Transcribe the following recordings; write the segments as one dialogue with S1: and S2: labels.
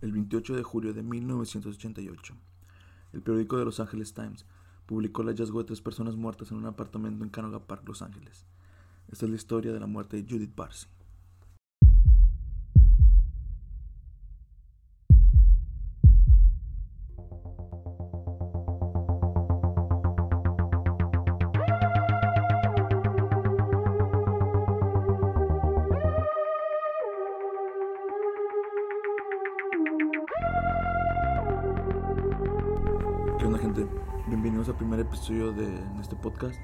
S1: el 28 de julio de 1988. El periódico de Los Angeles Times publicó el hallazgo de tres personas muertas en un apartamento en Canoga Park, Los Ángeles. Esta es la historia de la muerte de Judith Barcy. Episodio de este podcast,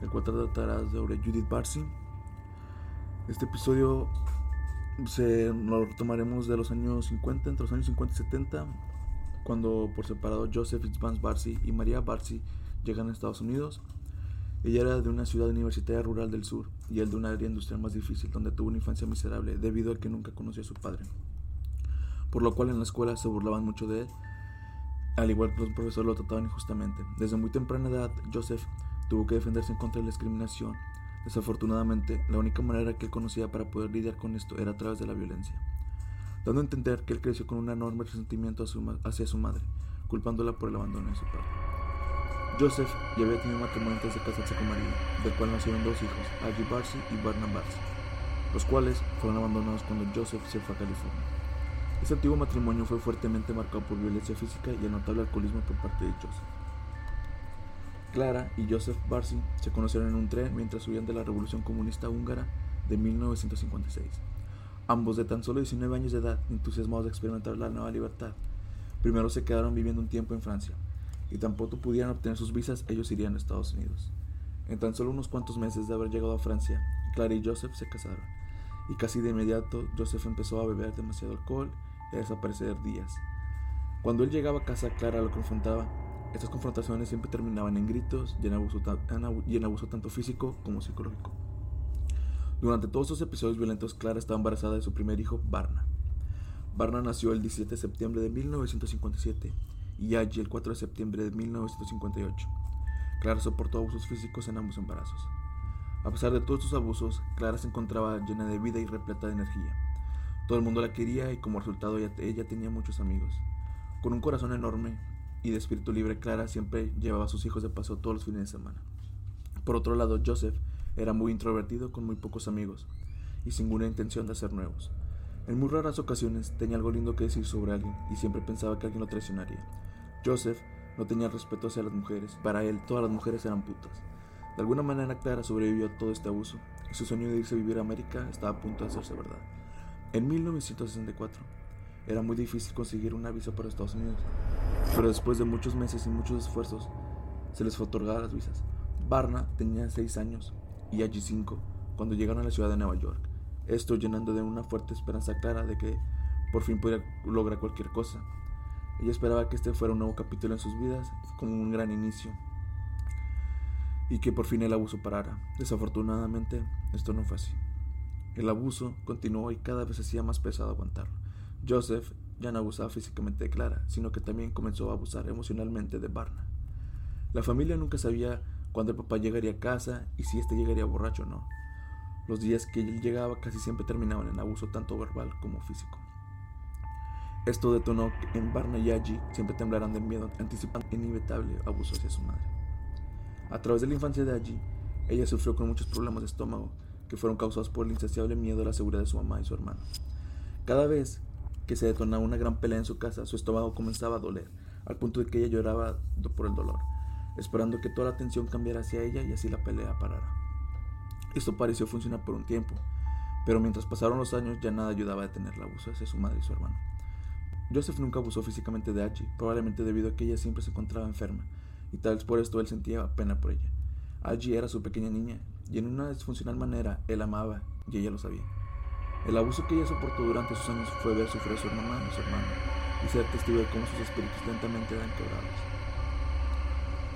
S1: el cual tratará sobre Judith Barcy. Este episodio se lo retomaremos de los años 50, entre los años 50 y 70, cuando por separado Joseph Fitzvance Barcy y María Barcy llegan a Estados Unidos. Ella era de una ciudad universitaria rural del sur y él de una área industrial más difícil, donde tuvo una infancia miserable debido a que nunca conoció a su padre. Por lo cual en la escuela se burlaban mucho de él al igual que los profesores lo trataban injustamente. Desde muy temprana edad, Joseph tuvo que defenderse en contra de la discriminación. Desafortunadamente, la única manera que él conocía para poder lidiar con esto era a través de la violencia, dando a entender que él creció con un enorme resentimiento hacia su madre, culpándola por el abandono de su padre. Joseph ya había tenido matrimonio antes de casarse con María, del cual nacieron dos hijos, Aggie Barcy y Barnum Barcy, los cuales fueron abandonados cuando Joseph se fue a California. Este antiguo matrimonio fue fuertemente marcado por violencia física y el notable alcoholismo por parte de Joseph. Clara y Joseph Barcy se conocieron en un tren mientras huían de la Revolución Comunista Húngara de 1956. Ambos de tan solo 19 años de edad, entusiasmados de experimentar la nueva libertad, primero se quedaron viviendo un tiempo en Francia, y tan pronto pudieran obtener sus visas, ellos irían a Estados Unidos. En tan solo unos cuantos meses de haber llegado a Francia, Clara y Joseph se casaron, y casi de inmediato Joseph empezó a beber demasiado alcohol y desaparecer días. Cuando él llegaba a casa, Clara lo confrontaba. Estas confrontaciones siempre terminaban en gritos y en abuso tanto físico como psicológico. Durante todos estos episodios violentos, Clara estaba embarazada de su primer hijo, Barna. Barna nació el 17 de septiembre de 1957 y Aggie el 4 de septiembre de 1958. Clara soportó abusos físicos en ambos embarazos. A pesar de todos estos abusos, Clara se encontraba llena de vida y repleta de energía. Todo el mundo la quería y como resultado ella, tenía muchos amigos. Con un corazón enorme y de espíritu libre, Clara siempre llevaba a sus hijos de paso todos los fines de semana. Por otro lado, Joseph era muy introvertido con muy pocos amigos y sin ninguna intención de hacer nuevos. En muy raras ocasiones tenía algo lindo que decir sobre alguien y siempre pensaba que alguien lo traicionaría. Joseph no tenía respeto hacia las mujeres. Para él, todas las mujeres eran putas. De alguna manera, Clara sobrevivió a todo este abuso y su sueño de irse a vivir a América estaba a punto de hacerse verdad. En 1964 era muy difícil conseguir una visa para Estados Unidos, pero después de muchos meses y muchos esfuerzos se les fue otorgada las visas. Barna tenía 6 años y allí 5 cuando llegaron a la ciudad de Nueva York, esto llenando de una fuerte esperanza clara de que por fin podría lograr cualquier cosa. Ella esperaba que este fuera un nuevo capítulo en sus vidas, como un gran inicio, y que por fin el abuso parara. Desafortunadamente, esto no fue así. El abuso continuó y cada vez hacía más pesado aguantarlo. Joseph ya no abusaba físicamente de Clara, sino que también comenzó a abusar emocionalmente de Barna. La familia nunca sabía cuándo el papá llegaría a casa y si éste llegaría borracho o no. Los días que él llegaba casi siempre terminaban en abuso tanto verbal como físico. Esto detonó que en Barna y Aggie siempre temblaran de miedo, anticipando inevitable abuso hacia su madre. A través de la infancia de Aggie, ella sufrió con muchos problemas de estómago que fueron causados por el insaciable miedo a la seguridad de su mamá y su hermano. Cada vez que se detonaba una gran pelea en su casa, su estómago comenzaba a doler, al punto de que ella lloraba por el dolor, esperando que toda la atención cambiara hacia ella y así la pelea parara. Esto pareció funcionar por un tiempo, pero mientras pasaron los años ya nada ayudaba a detener el abuso hacia su madre y su hermano. Joseph nunca abusó físicamente de Archie, probablemente debido a que ella siempre se encontraba enferma, y tal vez por esto él sentía pena por ella. Allí era su pequeña niña, y en una disfuncional manera él amaba, y ella lo sabía. El abuso que ella soportó durante sus años fue ver sufrir a su hermana y su hermano, y ser testigo de cómo sus espíritus lentamente eran quebrados.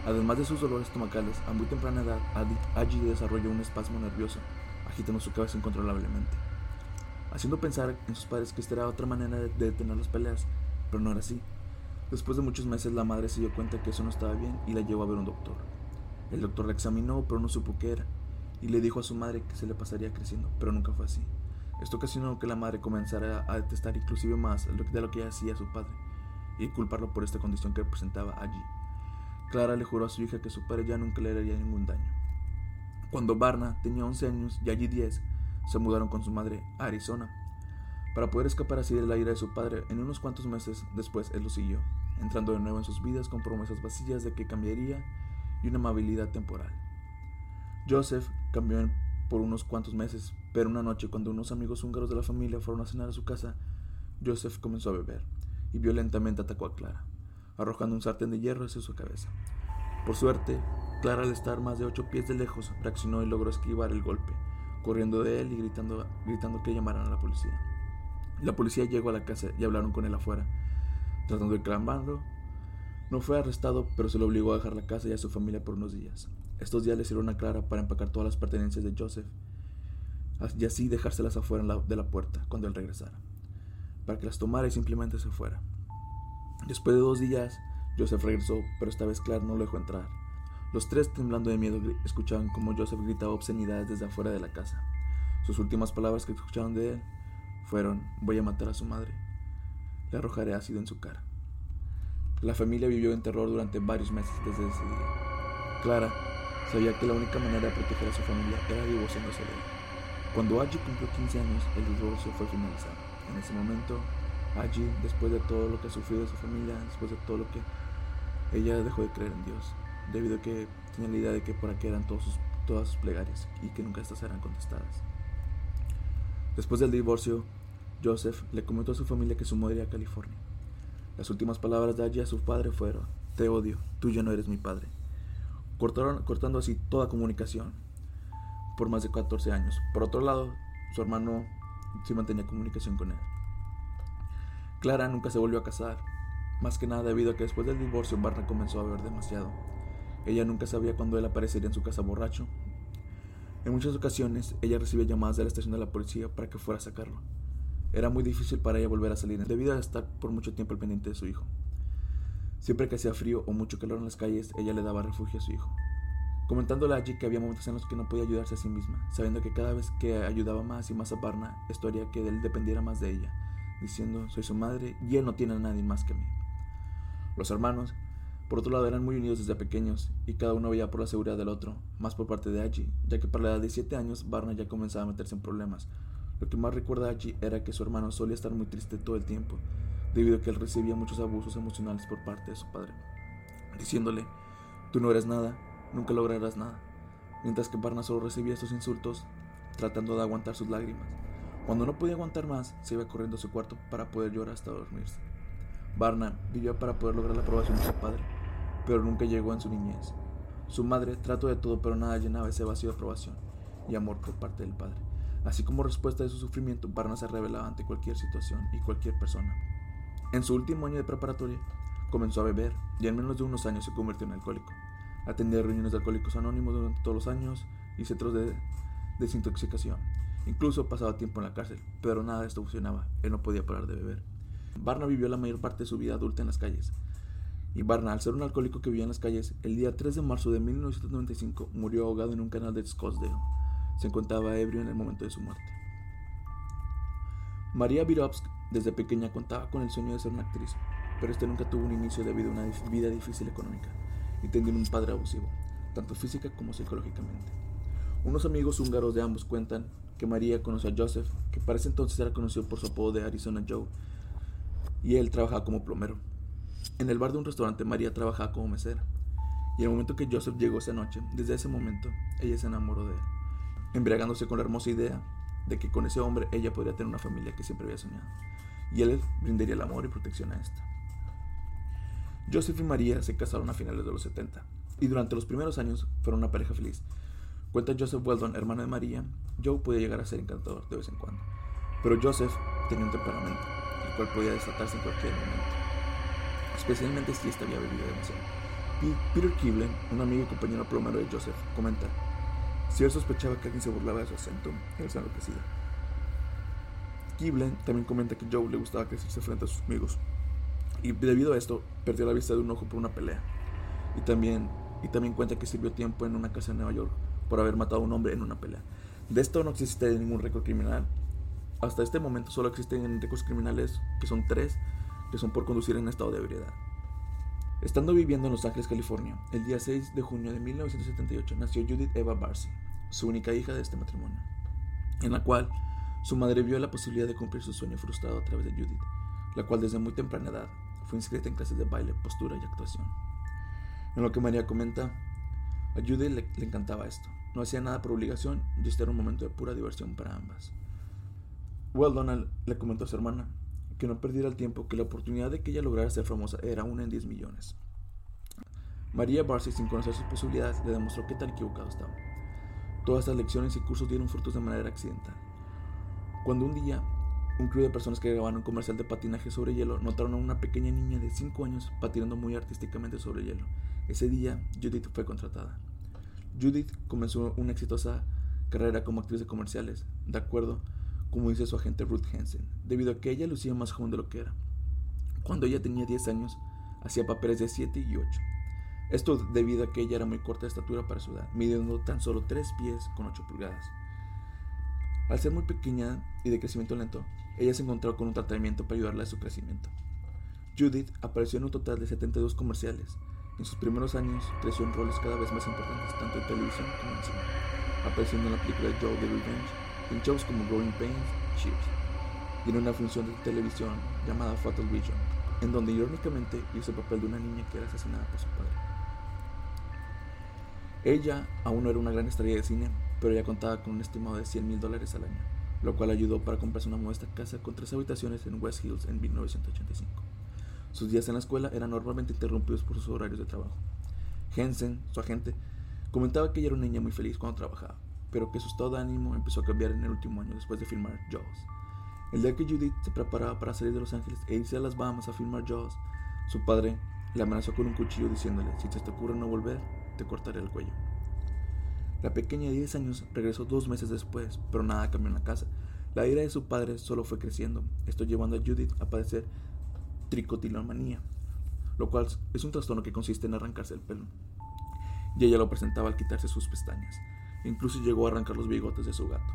S1: Además de sus dolores estomacales, a muy temprana edad, Allí desarrolló un espasmo nervioso, agitando su cabeza incontrolablemente, haciendo pensar en sus padres que esta era otra manera de detener las peleas, pero no era así. Después de muchos meses, la madre se dio cuenta que eso no estaba bien y la llevó a ver un doctor. El doctor la examinó, pero no supo qué era, y le dijo a su madre que se le pasaría creciendo, pero nunca fue así. Esto ocasionó que la madre comenzara a detestar inclusive más de lo que hacía su padre y culparlo por esta condición que presentaba allí. Clara le juró a su hija que su padre ya nunca le haría ningún daño. Cuando Barna tenía 11 años y allí 10, se mudaron con su madre a Arizona. Para poder escapar así del aire de su padre, en unos cuantos meses después él lo siguió, entrando de nuevo en sus vidas con promesas vacías de que cambiaría y una amabilidad temporal. Joseph cambió por unos cuantos meses, pero una noche cuando unos amigos húngaros de la familia fueron a cenar a su casa, Joseph comenzó a beber y violentamente atacó a Clara, arrojando un sartén de hierro hacia su cabeza. Por suerte, Clara al estar más de ocho pies de lejos reaccionó y logró esquivar el golpe, corriendo de él y gritando, gritando que llamaran a la policía. La policía llegó a la casa y hablaron con él afuera, tratando de clamarlo. No fue arrestado, pero se lo obligó a dejar la casa y a su familia por unos días. Estos días le sirvieron a Clara para empacar todas las pertenencias de Joseph y así dejárselas afuera de la puerta cuando él regresara, para que las tomara y simplemente se fuera. Después de dos días, Joseph regresó, pero esta vez Clara no lo dejó entrar. Los tres, temblando de miedo, escuchaban como Joseph gritaba obscenidades desde afuera de la casa. Sus últimas palabras que escucharon de él fueron, voy a matar a su madre. Le arrojaré ácido en su cara. La familia vivió en terror durante varios meses desde ese día. Clara sabía que la única manera de proteger a su familia era divorciándose de él. Cuando Aji cumplió 15 años, el divorcio fue finalizado. En ese momento, Aji, después de todo lo que ha sufrido su familia, después de todo lo que ella dejó de creer en Dios, debido a que tenía la idea de que por aquí eran todas sus plegarias y que nunca estas eran contestadas. Después del divorcio, Joseph le comentó a su familia que su madre iría a California. Las últimas palabras de allí a su padre fueron, te odio, tú ya no eres mi padre. Cortaron, cortando así toda comunicación por más de 14 años. Por otro lado, su hermano sí mantenía comunicación con él. Clara nunca se volvió a casar, más que nada debido a que después del divorcio Barna comenzó a beber demasiado. Ella nunca sabía cuándo él aparecería en su casa borracho. En muchas ocasiones ella recibía llamadas de la estación de la policía para que fuera a sacarlo. Era muy difícil para ella volver a salir debido a estar por mucho tiempo al pendiente de su hijo. Siempre que hacía frío o mucho calor en las calles, ella le daba refugio a su hijo. Comentándole allí que había momentos en los que no podía ayudarse a sí misma, sabiendo que cada vez que ayudaba más y más a Barna, esto haría que él dependiera más de ella, diciendo, soy su madre y él no tiene a nadie más que a mí. Los hermanos, por otro lado, eran muy unidos desde pequeños y cada uno veía por la seguridad del otro, más por parte de Aji, ya que para la edad de 7 años Barna ya comenzaba a meterse en problemas, lo que más recuerda a era que su hermano solía estar muy triste todo el tiempo, debido a que él recibía muchos abusos emocionales por parte de su padre, diciéndole, tú no eres nada, nunca lograrás nada, mientras que Barna solo recibía estos insultos, tratando de aguantar sus lágrimas. Cuando no podía aguantar más, se iba corriendo a su cuarto para poder llorar hasta dormirse. Barna vivió para poder lograr la aprobación de su padre, pero nunca llegó en su niñez. Su madre trató de todo, pero nada llenaba ese vacío de aprobación y amor por parte del padre. Así como respuesta de su sufrimiento, Barna se revelaba ante cualquier situación y cualquier persona. En su último año de preparatoria, comenzó a beber y en menos de unos años se convirtió en alcohólico. Atendía reuniones de alcohólicos anónimos durante todos los años y centros de desintoxicación. Incluso pasaba tiempo en la cárcel, pero nada de esto funcionaba. Él no podía parar de beber. Barna vivió la mayor parte de su vida adulta en las calles. Y Barna, al ser un alcohólico que vivía en las calles, el día 3 de marzo de 1995 murió ahogado en un canal de Scottsdale se encontraba ebrio en el momento de su muerte. María Virovsk desde pequeña contaba con el sueño de ser una actriz, pero este nunca tuvo un inicio debido a una vida difícil económica y tenía un padre abusivo, tanto física como psicológicamente. Unos amigos húngaros de ambos cuentan que María conoció a Joseph, que para ese entonces era conocido por su apodo de Arizona Joe, y él trabajaba como plomero. En el bar de un restaurante María trabajaba como mesera, y el momento que Joseph llegó esa noche, desde ese momento, ella se enamoró de él embriagándose con la hermosa idea de que con ese hombre ella podría tener una familia que siempre había soñado, y él brindaría el amor y protección a esta. Joseph y María se casaron a finales de los 70, y durante los primeros años fueron una pareja feliz. Cuenta Joseph Weldon, hermano de María, Joe podía llegar a ser encantador de vez en cuando, pero Joseph tenía un temperamento, el cual podía desatarse en cualquier momento, especialmente si éste había bebido demasiado. Peter Kiblen, un amigo y compañero plomero de Joseph, comenta si él sospechaba que alguien se burlaba de su acento, él se enloquecía. Kiblen también comenta que Joe le gustaba crecerse frente a sus amigos, y debido a esto, perdió la vista de un ojo por una pelea. Y también, y también cuenta que sirvió tiempo en una casa en Nueva York por haber matado a un hombre en una pelea. De esto no existe ningún récord criminal, Hasta este momento solo existen récords criminales, que son tres, que son por conducir en estado de ebriedad. Estando viviendo en Los Ángeles, California, el día 6 de junio de 1978 nació Judith Eva Barcy, su única hija de este matrimonio, en la cual su madre vio la posibilidad de cumplir su sueño frustrado a través de Judith, la cual desde muy temprana edad fue inscrita en clases de baile, postura y actuación. En lo que María comenta, a Judith le, encantaba esto. No hacía nada por obligación y este era un momento de pura diversión para ambas. Well Donald le comentó a su hermana que no perdiera el tiempo, que la oportunidad de que ella lograra ser famosa era una en 10 millones. María Barcy, sin conocer sus posibilidades, le demostró qué tan equivocado estaba. Todas estas lecciones y cursos dieron frutos de manera accidental. Cuando un día, un club de personas que grababan un comercial de patinaje sobre hielo notaron a una pequeña niña de 5 años patinando muy artísticamente sobre hielo. Ese día, Judith fue contratada. Judith comenzó una exitosa carrera como actriz de comerciales, de acuerdo como dice su agente Ruth Hansen, debido a que ella lucía más joven de lo que era. Cuando ella tenía 10 años, hacía papeles de 7 y 8. Esto debido a que ella era muy corta de estatura para su edad, midiendo tan solo 3 pies con 8 pulgadas. Al ser muy pequeña y de crecimiento lento, ella se encontró con un tratamiento para ayudarle a su crecimiento. Judith apareció en un total de 72 comerciales. En sus primeros años creció en roles cada vez más importantes tanto en televisión como en cine, apareciendo en la película Joe the Revenge, en shows como Growing Pains, Cheers, y en una función de televisión llamada Fatal Vision, en donde irónicamente hizo el papel de una niña que era asesinada por su padre. Ella aún no era una gran estrella de cine, pero ya contaba con un estimado de 100 mil dólares al año, lo cual ayudó para comprarse una modesta casa con tres habitaciones en West Hills en 1985. Sus días en la escuela eran normalmente interrumpidos por sus horarios de trabajo. Jensen, su agente, comentaba que ella era una niña muy feliz cuando trabajaba, pero que su estado de ánimo empezó a cambiar en el último año después de filmar Jaws. El día que Judith se preparaba para salir de Los Ángeles e irse a las Bahamas a filmar Jaws, su padre la amenazó con un cuchillo diciéndole, si te ocurre no volver, te cortaré el cuello. La pequeña de 10 años regresó dos meses después, pero nada cambió en la casa. La ira de su padre solo fue creciendo, esto llevando a Judith a padecer tricotilomanía, lo cual es un trastorno que consiste en arrancarse el pelo. Y ella lo presentaba al quitarse sus pestañas. Incluso llegó a arrancar los bigotes de su gato.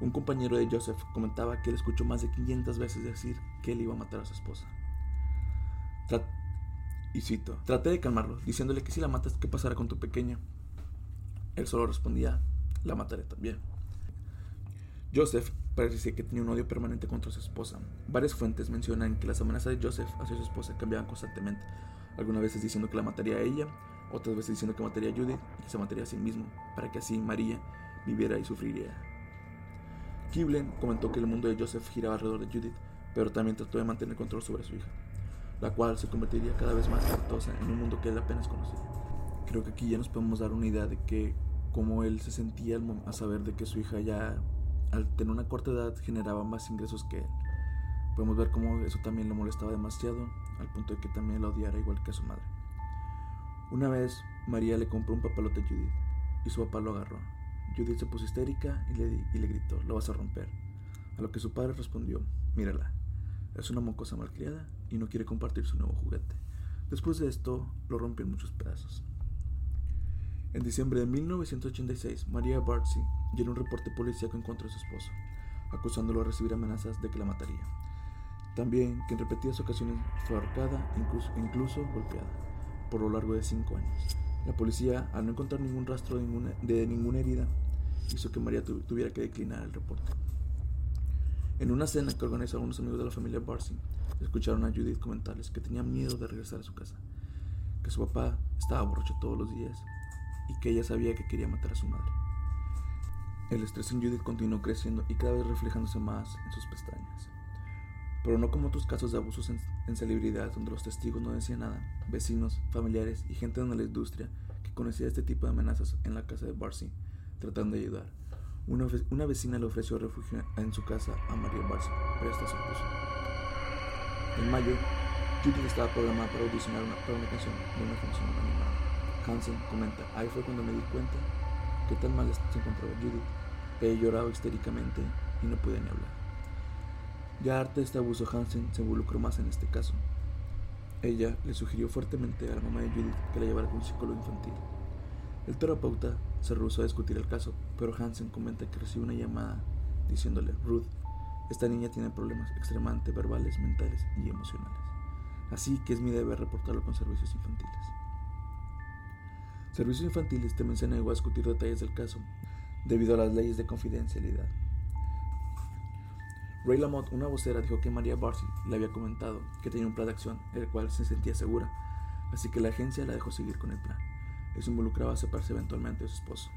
S1: Un compañero de Joseph comentaba que él escuchó más de 500 veces decir que él iba a matar a su esposa y cito, traté de calmarlo, diciéndole que si la matas, ¿qué pasará con tu pequeña? Él solo respondía, la mataré también. Joseph parece que tenía un odio permanente contra su esposa. Varias fuentes mencionan que las amenazas de Joseph hacia su esposa cambiaban constantemente, algunas veces diciendo que la mataría a ella, otras veces diciendo que mataría a Judith y que se mataría a sí mismo, para que así María viviera y sufriría. Kiblen comentó que el mundo de Joseph giraba alrededor de Judith, pero también trató de mantener control sobre su hija la cual se convertiría cada vez más exitosa en un mundo que él apenas conocía. Creo que aquí ya nos podemos dar una idea de que cómo él se sentía al saber de que su hija ya al tener una corta edad generaba más ingresos que él. Podemos ver cómo eso también le molestaba demasiado, al punto de que también la odiara igual que a su madre. Una vez, María le compró un papalote a Judith y su papá lo agarró. Judith se puso histérica y le, y le gritó, lo vas a romper. A lo que su padre respondió, mírala, es una mocosa malcriada y no quiere compartir su nuevo juguete. Después de esto, lo rompe en muchos pedazos. En diciembre de 1986, María Bartzi llenó un reporte policíaco en contra de su esposo, acusándolo de recibir amenazas de que la mataría. También que en repetidas ocasiones fue ahorcada e incluso, incluso golpeada por lo largo de cinco años. La policía, al no encontrar ningún rastro de ninguna, de ninguna herida, hizo que María tuviera que declinar el reporte. En una cena que organizaron unos amigos de la familia Barcy, escucharon a Judith comentarles que tenía miedo de regresar a su casa, que su papá estaba borracho todos los días y que ella sabía que quería matar a su madre. El estrés en Judith continuó creciendo y cada vez reflejándose más en sus pestañas. Pero no como otros casos de abusos en, en celebridades donde los testigos no decían nada, vecinos, familiares y gente de la industria que conocía este tipo de amenazas en la casa de Barcy, tratando de ayudar. Una, una, vecina le ofreció refugio en su casa a María Barça, pero esta se. En mayo, Judith estaba programada para audicionar una, para una canción de una canción animada. Hansen comenta, ahí fue cuando me di cuenta que tan mal se encontraba Judith. Ella lloraba histéricamente y no podía ni hablar. Ya harta de este abuso, Hansen se involucró más en este caso. Ella le sugirió fuertemente a la mamá de Judith que la llevara con un psicólogo infantil. El terapeuta se rehusó a discutir el caso, pero Hansen comenta que recibió una llamada diciéndole, Ruth, esta niña tiene problemas extremadamente verbales, mentales y emocionales. Así que es mi deber reportarlo con servicios infantiles. Servicios infantiles también se negó a discutir detalles del caso, debido a las leyes de confidencialidad. Ray Lamont, una vocera, dijo que María Barcy le había comentado que tenía un plan de acción, el cual se sentía segura, así que la agencia la dejó seguir con el plan. Eso involucraba separarse eventualmente de su esposo.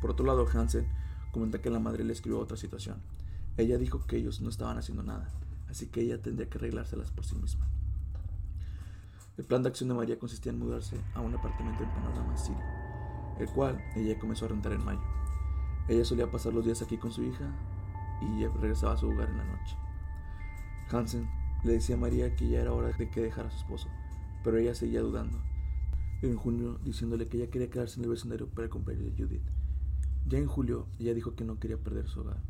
S1: Por otro lado, Hansen comenta que la madre le escribió otra situación. Ella dijo que ellos no estaban haciendo nada, así que ella tendría que arreglárselas por sí misma. El plan de acción de María consistía en mudarse a un apartamento en Panorama City, el cual ella comenzó a rentar en mayo. Ella solía pasar los días aquí con su hija y regresaba a su hogar en la noche. Hansen le decía a María que ya era hora de que dejara a su esposo, pero ella seguía dudando. En junio, diciéndole que ella quería quedarse en el vecindario para el cumpleaños de Judith. Ya en julio, ella dijo que no quería perder su hogar.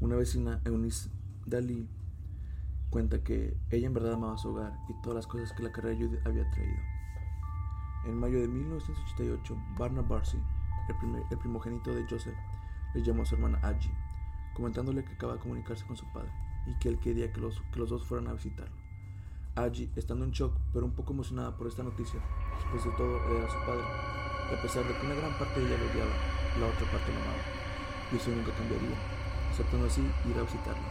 S1: Una vecina, Eunice Daly, cuenta que ella en verdad amaba su hogar y todas las cosas que la carrera de Judith había traído. En mayo de 1988, Barnard Barcy, el, el primogénito de Joseph, le llamó a su hermana Aggie, comentándole que acaba de comunicarse con su padre y que él quería que los, que los dos fueran a visitarlo. Aggie, estando en shock, pero un poco emocionada por esta noticia, después de todo era su padre, y a pesar de que una gran parte de ella lo odiaba, la otra parte lo amaba, y eso nunca cambiaría, aceptando así ir a visitarlo,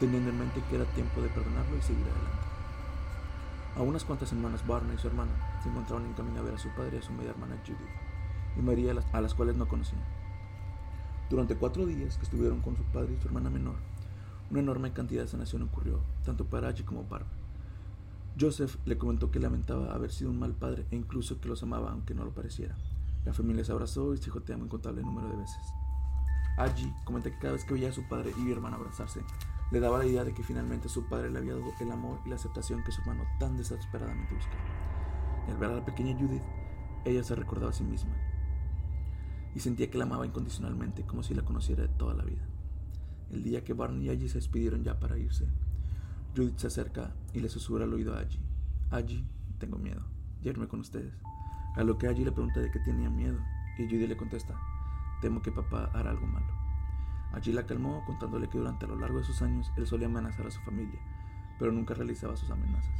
S1: teniendo en mente que era tiempo de perdonarlo y seguir adelante. A unas cuantas semanas, Barney y su hermana se encontraban en camino a ver a su padre y a su media hermana Judith, y María, a las cuales no conocían. Durante cuatro días que estuvieron con su padre y su hermana menor, una enorme cantidad de sanación ocurrió, tanto para Aggie como para Joseph le comentó que lamentaba haber sido un mal padre e incluso que los amaba aunque no lo pareciera. La familia se abrazó y se dijo te amo incontable número de veces. Aggie comenta que cada vez que veía a su padre y mi hermana abrazarse, le daba la idea de que finalmente su padre le había dado el amor y la aceptación que su hermano tan desesperadamente buscaba. Al ver a la pequeña Judith, ella se recordaba a sí misma y sentía que la amaba incondicionalmente, como si la conociera de toda la vida. El día que Barney y Aggie se despidieron ya para irse, Judith se acerca y le susurra al oído a Aggie. Aggie, tengo miedo irme con ustedes. A lo que Aggie le pregunta de qué tenía miedo y Judy le contesta, temo que papá hará algo malo. Aggie la calmó contándole que durante a lo largo de sus años él solía amenazar a su familia, pero nunca realizaba sus amenazas.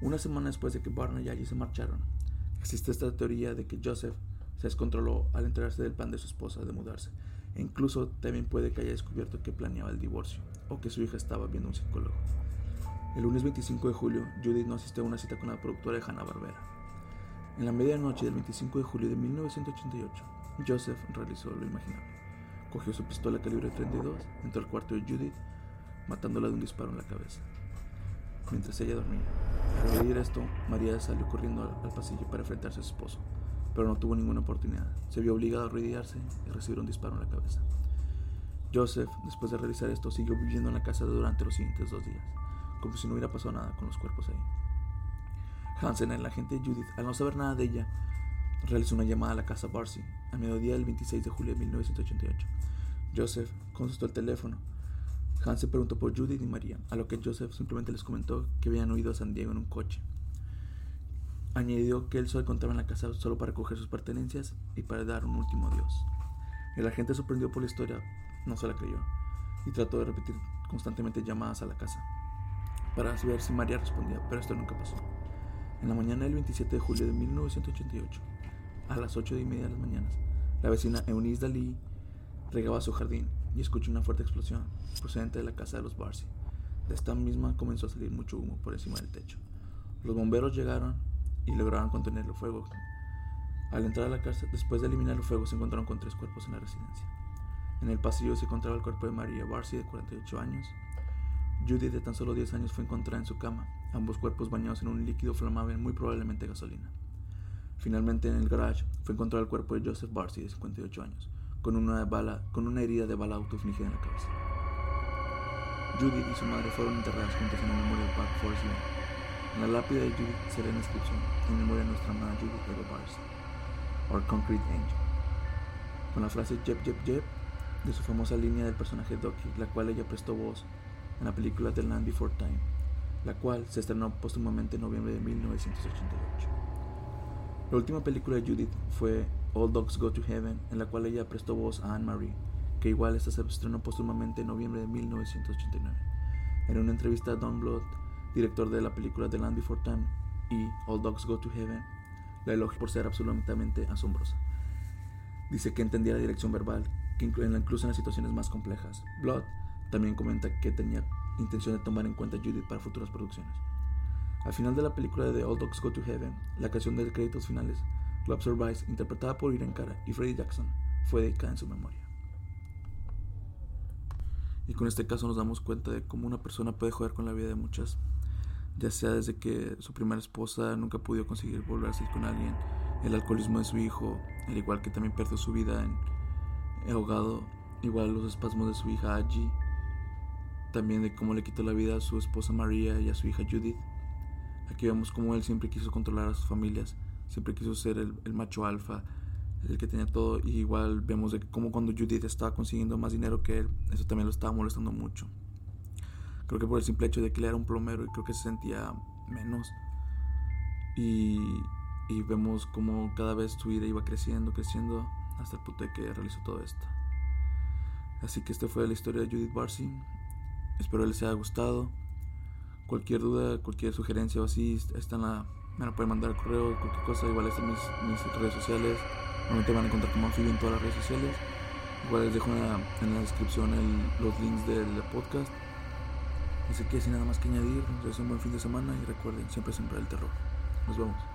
S1: Una semana después de que Barney y Aggie se marcharon, existe esta teoría de que Joseph se descontroló al enterarse del plan de su esposa de mudarse, incluso también puede que haya descubierto que planeaba el divorcio o que su hija estaba viendo un psicólogo. El lunes 25 de julio, Judith no asistió a una cita con la productora de Hanna-Barbera. En la medianoche del 25 de julio de 1988, Joseph realizó lo imaginable. Cogió su pistola calibre 32, entró al cuarto de Judith, matándola de un disparo en la cabeza, mientras ella dormía. Al oír esto, María salió corriendo al pasillo para enfrentarse a su esposo pero no tuvo ninguna oportunidad. Se vio obligado a arrodillarse y recibir un disparo en la cabeza. Joseph, después de realizar esto, siguió viviendo en la casa durante los siguientes dos días, como si no hubiera pasado nada con los cuerpos ahí. Hansen, el agente Judith, al no saber nada de ella, realizó una llamada a la casa Barcy a mediodía del 26 de julio de 1988. Joseph consultó el teléfono. Hansen preguntó por Judith y María, a lo que Joseph simplemente les comentó que habían huido a San Diego en un coche. Añadió que él solo encontraba en la casa solo para coger sus pertenencias y para dar un último adiós. El agente sorprendido por la historia no se la creyó y trató de repetir constantemente llamadas a la casa para ver si María respondía, pero esto nunca pasó. En la mañana del 27 de julio de 1988, a las 8 y media de las mañanas, la vecina Eunice Daly regaba su jardín y escuchó una fuerte explosión procedente de la casa de los Barcy. De esta misma comenzó a salir mucho humo por encima del techo. Los bomberos llegaron y lograron contener el fuego. Al entrar a la casa, después de eliminar el fuego, se encontraron con tres cuerpos en la residencia. En el pasillo se encontraba el cuerpo de María Barcy, de 48 años. Judy, de tan solo 10 años, fue encontrada en su cama, ambos cuerpos bañados en un líquido flamable, muy probablemente gasolina. Finalmente, en el garage, fue encontrado el cuerpo de Joseph Barcy, de 58 años, con una, bala, con una herida de bala autoinfligida en la cabeza. Judy y su madre fueron enterradas juntas en el Memorial Park Forest Lawn. En la lápida de Judith será la inscripción en memoria de nuestra amada Judith Eva Bars, or Concrete Angel, con la frase Jeb Jeb Jeb de su famosa línea del personaje Doki, la cual ella prestó voz en la película The Land Before Time, la cual se estrenó póstumamente en noviembre de 1988. La última película de Judith fue All Dogs Go to Heaven, en la cual ella prestó voz a Anne Marie, que igual esta se estrenó póstumamente en noviembre de 1989. En una entrevista a Don Blood, director de la película The Land Before Time y All Dogs Go to Heaven, la elogia por ser absolutamente asombrosa. Dice que entendía la dirección verbal, que incluso en las situaciones más complejas. Blood también comenta que tenía intención de tomar en cuenta Judith para futuras producciones. Al final de la película de All Dogs Go to Heaven, la canción de créditos finales, Love Survives, interpretada por Irene Cara y Freddie Jackson, fue dedicada en su memoria. Y con este caso nos damos cuenta de cómo una persona puede jugar con la vida de muchas, ya sea desde que su primera esposa nunca pudo conseguir volver a salir con alguien, el alcoholismo de su hijo, al igual que también perdió su vida en ahogado, igual los espasmos de su hija Angie, también de cómo le quitó la vida a su esposa María y a su hija Judith. Aquí vemos cómo él siempre quiso controlar a sus familias, siempre quiso ser el, macho alfa, el que tenía todo. Y igual vemos de cómo cuando Judith estaba consiguiendo más dinero que él, eso también lo estaba molestando mucho. Creo que por el simple hecho de que él era un plomero y creo que se sentía menos. Y, y vemos cómo cada vez su vida iba creciendo, creciendo, hasta el punto de que realizó todo esto. Así que esta fue la historia de Judith Barcy. Espero les haya gustado. Cualquier duda, cualquier sugerencia o así, está en la, me la pueden mandar al correo, cualquier cosa, igual están mis, mis redes sociales. Normalmente van a encontrar como Amphibio en todas las redes sociales. Igual les dejo en la, en la descripción los links del podcast. Así que sin nada más que añadir, les deseo un buen fin de semana y recuerden siempre sembrar el terror. Nos vemos.